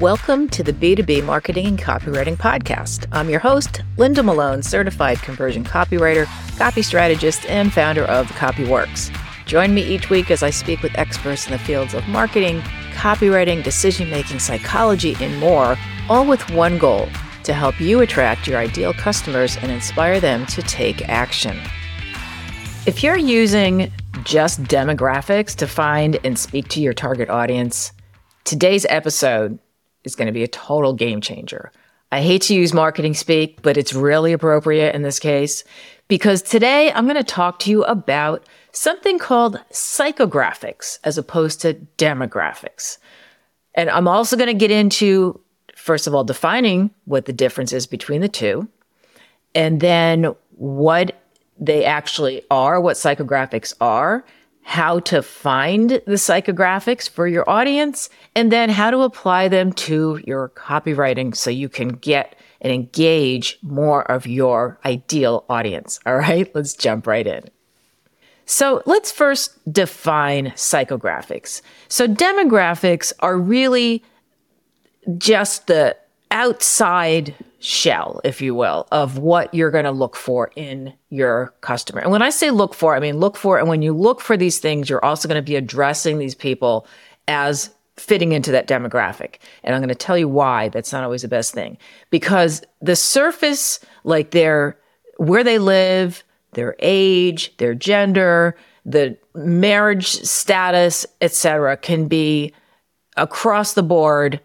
Welcome to the B2B Marketing and Copywriting Podcast. I'm your host, Linda Malone, certified conversion copywriter, copy strategist, and founder of CopyWorx. Join me each week as I speak with experts in the fields of marketing, copywriting, decision making, psychology, and more, all with one goal to help you attract your ideal customers and inspire them to take action. If you're using just demographics to find and speak to your target audience, today's episode is going to be a total game changer. I hate to use marketing speak, but it's really appropriate in this case because today I'm going to talk to you about something called psychographics as opposed to demographics. And I'm also going to get into, first of all, defining what the difference is between the two, and then what they actually are, what psychographics are, how to find the psychographics for your audience, and then how to apply them to your copywriting so you can get and engage more of your ideal audience. All right, let's jump right in. So let's first define psychographics. So demographics are really just the outside shell, if you will, of what you're going to look for in your customer. And when I say look for, I mean look for, and when you look for these things, you're also going to be addressing these people as fitting into that demographic. And I'm going to tell you why that's not always the best thing. Because the surface, like their, where they live, their age, their gender, the marriage status, etc., can be across the board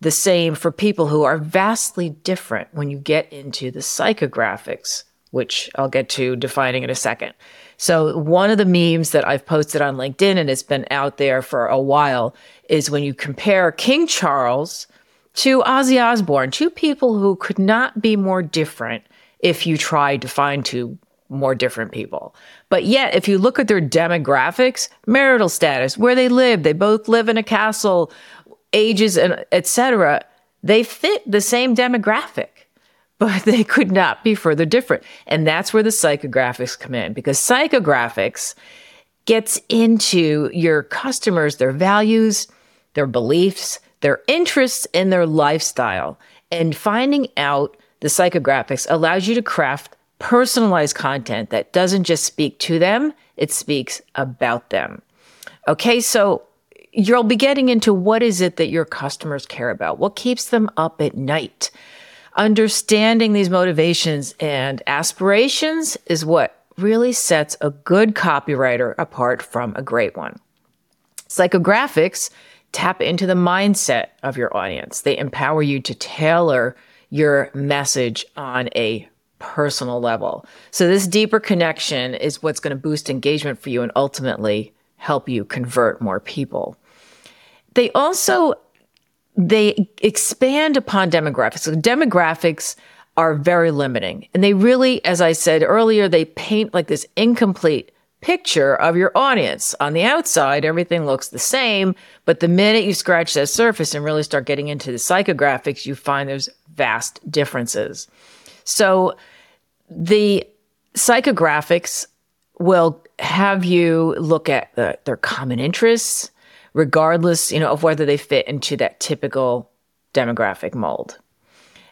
the same for people who are vastly different when you get into the psychographics, which I'll get to defining in a second. So, one of the memes that I've posted on LinkedIn and it's been out there for a while is when you compare King Charles to Ozzy Osbourne, two people who could not be more different if you tried to find two more different people. But yet, if you look at their demographics, marital status, where they live, they both live in a castle ages and etc they fit the same demographic but they could not be further different. And that's where the psychographics come in because psychographics gets into your customers their values their beliefs their interests and their lifestyle. And finding out the psychographics allows you to craft personalized content that doesn't just speak to them it speaks about them. Okay so you'll be getting into what is it that your customers care about? What keeps them up at night? Understanding these motivations and aspirations is what really sets a good copywriter apart from a great one. Psychographics tap into the mindset of your audience. They empower you to tailor your message on a personal level. So, this deeper connection is what's going to boost engagement for you and ultimately help you convert more people. They also they expand upon demographics. So demographics are very limiting. And they really, as I said earlier, they paint like this incomplete picture of your audience. On the outside, everything looks the same, but the minute you scratch that surface and really start getting into the psychographics, you find there's vast differences. So the psychographics will have you look at the, their common interests, regardless, you know, of whether they fit into that typical demographic mold.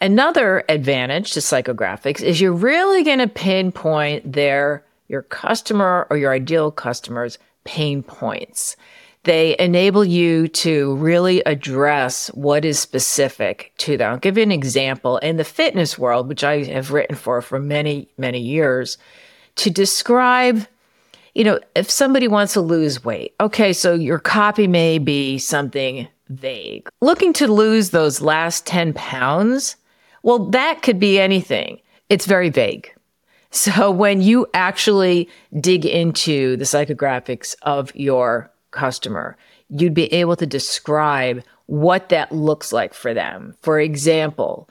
Another advantage to psychographics is you're really going to pinpoint their your customer or your ideal customer's pain points. They enable you to really address what is specific to them. I'll give you an example in the fitness world, which I have written for for many, many years, to describe you know, if somebody wants to lose weight, okay, so your copy may be something vague. Looking to lose those last 10 pounds, well, that could be anything. It's very vague. So when you actually dig into the psychographics of your customer, you'd be able to describe what that looks like for them. For example,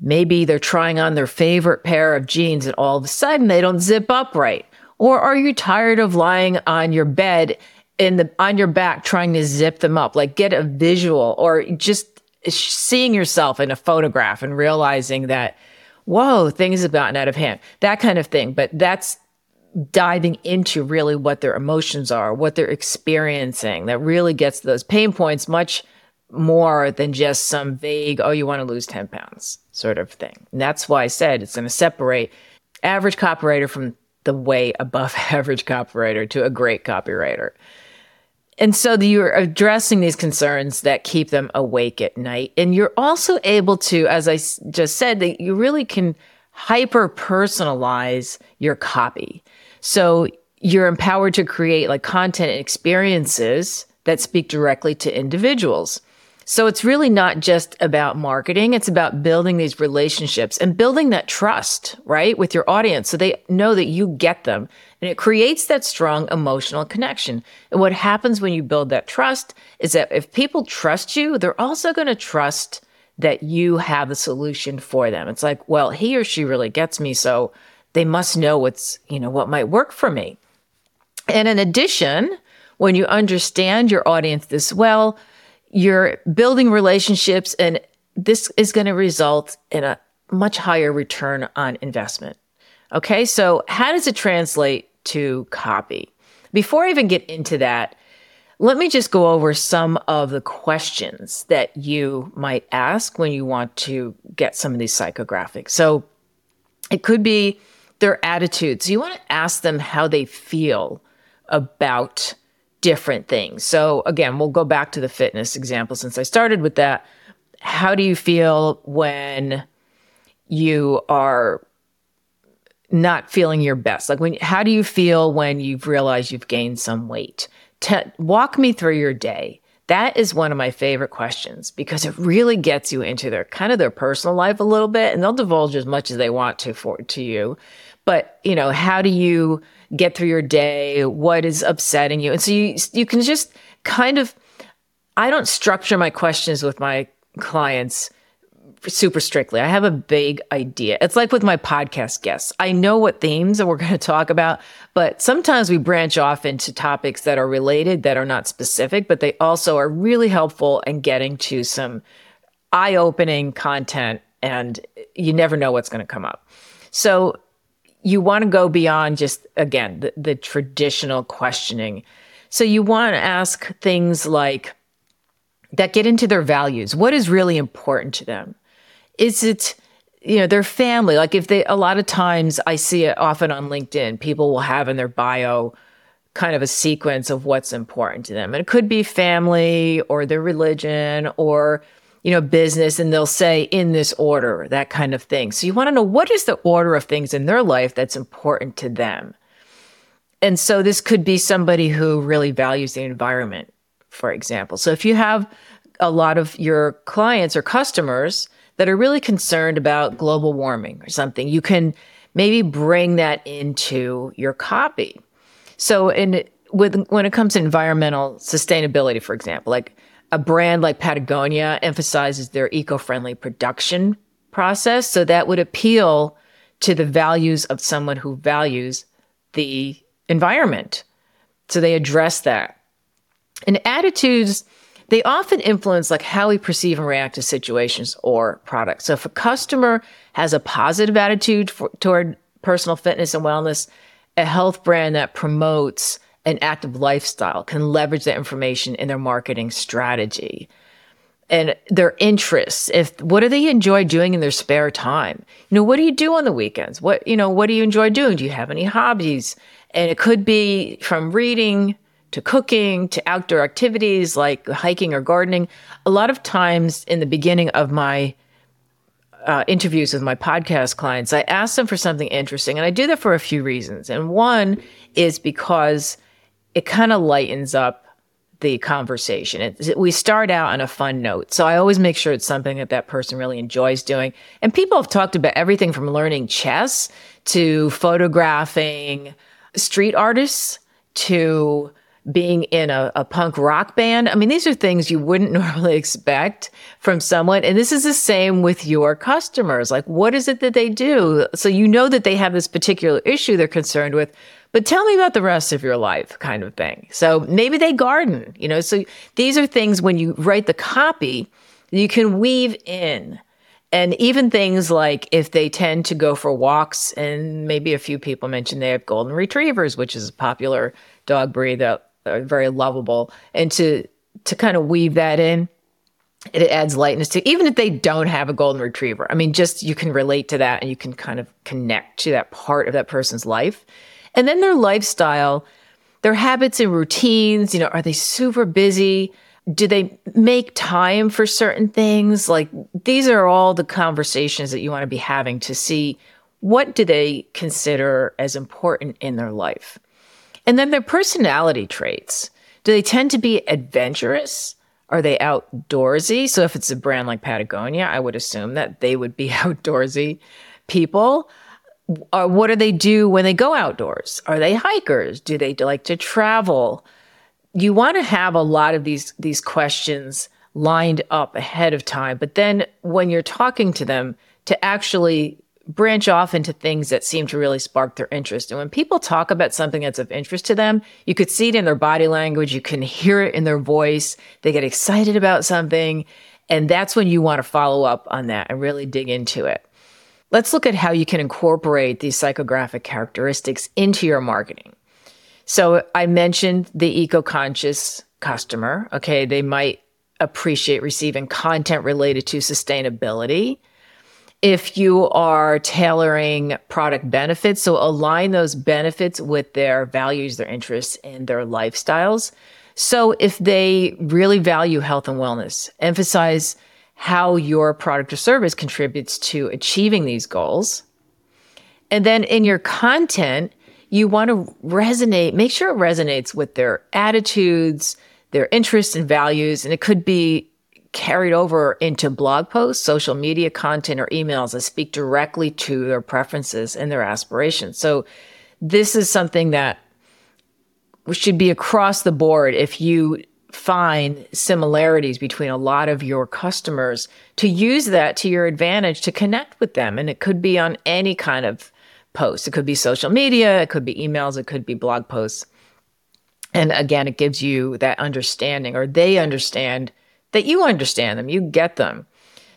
maybe they're trying on their favorite pair of jeans and all of a sudden they don't zip up right. Or are you tired of lying on your bed in the on your back trying to zip them up? Like get a visual or just seeing yourself in a photograph and realizing that whoa, things have gotten out of hand. That kind of thing. But that's diving into really what their emotions are, what they're experiencing. That really gets those pain points much more than just some vague, oh, you want to lose 10 pounds sort of thing. And that's why I said it's going to separate average copywriter from the way above average copywriter to a great copywriter. And so you're addressing these concerns that keep them awake at night. And you're also able to, as I just said, that you really can hyper personalize your copy. So you're empowered to create like content and experiences that speak directly to individuals. So it's really not just about marketing. It's about building these relationships and building that trust, right, with your audience so they know that you get them. And it creates that strong emotional connection. And what happens when you build that trust is that if people trust you, they're also going to trust that you have a solution for them. It's like, well, he or she really gets me. So they must know what's, you know, what might work for me. And in addition, when you understand your audience this well, you're building relationships, and this is going to result in a much higher return on investment. Okay, so how does it translate to copy? Before I even get into that, let me just go over some of the questions that you might ask when you want to get some of these psychographics. So it could be their attitudes. You want to ask them how they feel about different things. So again, we'll go back to the fitness example since I started with that. How do you feel when you are not feeling your best? Like when how do you feel when you've realized you've gained some weight? walk me through your day. That is one of my favorite questions because it really gets you into their kind of their personal life a little bit and they'll divulge as much as they want to for to you. But, you know, how do you get through your day, what is upsetting you. And so you you can just kind of I don't structure my questions with my clients super strictly. I have a big idea. It's like with my podcast guests. I know what themes that we're going to talk about, but sometimes we branch off into topics that are related that are not specific, but they also are really helpful in getting to some eye-opening content and you never know what's going to come up. So you want to go beyond just, again, the, the traditional questioning. So you want to ask things like that get into their values. What is really important to them? Is it, you know, their family? Like if they, a lot of times I see it often on LinkedIn, people will have in their bio kind of a sequence of what's important to them. And it could be family or their religion or you know, business and they'll say in this order, that kind of thing. So you want to know what is the order of things in their life that's important to them. And so this could be somebody who really values the environment, for example. So if you have a lot of your clients or customers that are really concerned about global warming or something, you can maybe bring that into your copy. So in with when it comes to environmental sustainability, for example, like a brand like Patagonia emphasizes their eco friendly production process. So that would appeal to the values of someone who values the environment. So they address that. And attitudes, they often influence like how we perceive and react to situations or products. So if a customer has a positive attitude for, toward personal fitness and wellness, a health brand that promotes an active lifestyle can leverage that information in their marketing strategy. And their interests if what do they enjoy doing in their spare time? You know what do you do on the weekends? What you know what do you enjoy doing? Do you have any hobbies? And it could be from reading to cooking to outdoor activities like hiking or gardening. A lot of times in the beginning of my uh, interviews with my podcast clients i ask them for something interesting and i do that for a few reasons. And one is because it kind of lightens up the conversation. It, we start out on a fun note. So I always make sure it's something that that person really enjoys doing. And people have talked about everything from learning chess to photographing street artists to being in a, a, punk rock band. I mean, these are things you wouldn't normally expect from someone. And this is the same with your customers. Like, what is it that they do? So you know that they have this particular issue they're concerned with, but tell me about the rest of your life kind of thing. So maybe they garden, you know. So these are things when you write the copy, you can weave in. And even things like if they tend to go for walks, and maybe a few people mentioned they have golden retrievers, which is a popular dog breed that are very lovable, and to to kind of weave that in. it adds lightness to even if they don't have a golden retriever. I mean, just you can relate to that and you can kind of connect to that part of that person's life. And then their lifestyle, their habits and routines, you know, are they super busy? Do they make time for certain things? Like these are all the conversations that you want to be having to see what do they consider as important in their life. And then their personality traits. Do they tend to be adventurous? Are they outdoorsy? So if it's a brand like Patagonia, I would assume that they would be outdoorsy people. Or what do they do when they go outdoors? Are they hikers? Do they like to travel? You want to have a lot of these these questions lined up ahead of time, but then when you're talking to them to actually branch off into things that seem to really spark their interest. And when people talk about something that's of interest to them, you could see it in their body language, you can hear it in their voice. They get excited about something. And that's when you want to follow up on that and really dig into it. Let's look at how you can incorporate these psychographic characteristics into your marketing. So I mentioned the eco conscious customer. Okay. They might appreciate receiving content related to sustainability if you are tailoring product benefits. So align those benefits with their values, their interests, and their lifestyles. So if they really value health and wellness, emphasize how your product or service contributes to achieving these goals. And then in your content, you want to resonate, make sure it resonates with their attitudes, their interests and values. And it could be carried over into blog posts, social media content, or emails that speak directly to their preferences and their aspirations. So, this is something that should be across the board if you find similarities between a lot of your customers to use that to your advantage to connect with them. And it could be on any kind of post. It could be social media, it could be emails, it could be blog posts. And again, it gives you that understanding, or they understand that you understand them, you get them.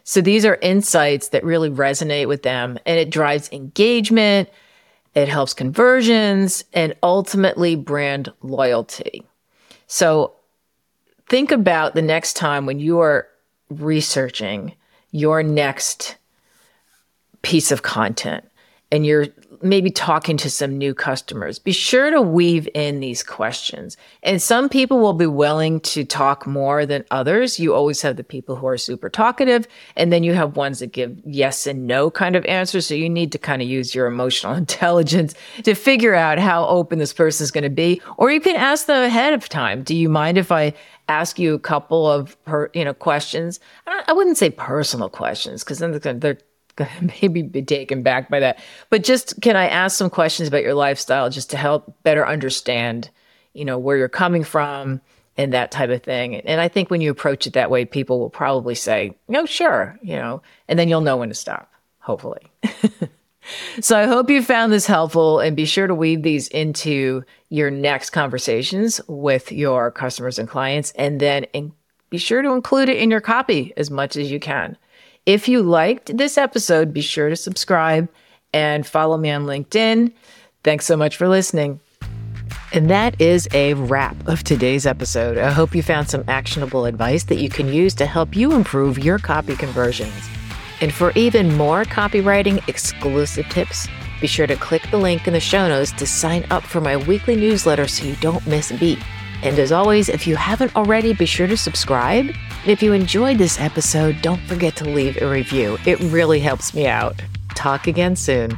So these are insights that really resonate with them and it drives engagement, it helps conversions, and ultimately brand loyalty. So think about the next time when you are researching your next piece of content and you're maybe talking to some new customers, be sure to weave in these questions. And some people will be willing to talk more than others. You always have the people who are super talkative, and then you have ones that give yes and no kind of answers. So you need to kind of use your emotional intelligence to figure out how open this person is going to be. Or you can ask them ahead of time. Do you mind if I ask you a couple of per, you know questions? I, wouldn't say personal questions because then they're, they're maybe be taken back by that. But just can I ask some questions about your lifestyle just to help better understand, you know, where you're coming from and that type of thing. And I think when you approach it that way, people will probably say, "No, sure," you know, and then you'll know when to stop, hopefully. so I hope you found this helpful and be sure to weave these into your next conversations with your customers and clients and then in- be sure to include it in your copy as much as you can. If you liked this episode, be sure to subscribe and follow me on LinkedIn. Thanks so much for listening. And that is a wrap of today's episode. I hope you found some actionable advice that you can use to help you improve your copy conversions. And for even more copywriting exclusive tips, be sure to click the link in the show notes to sign up for my weekly newsletter so you don't miss a beat. And as always, if you haven't already, be sure to subscribe. And if you enjoyed this episode, don't forget to leave a review. It really helps me out. Talk again soon.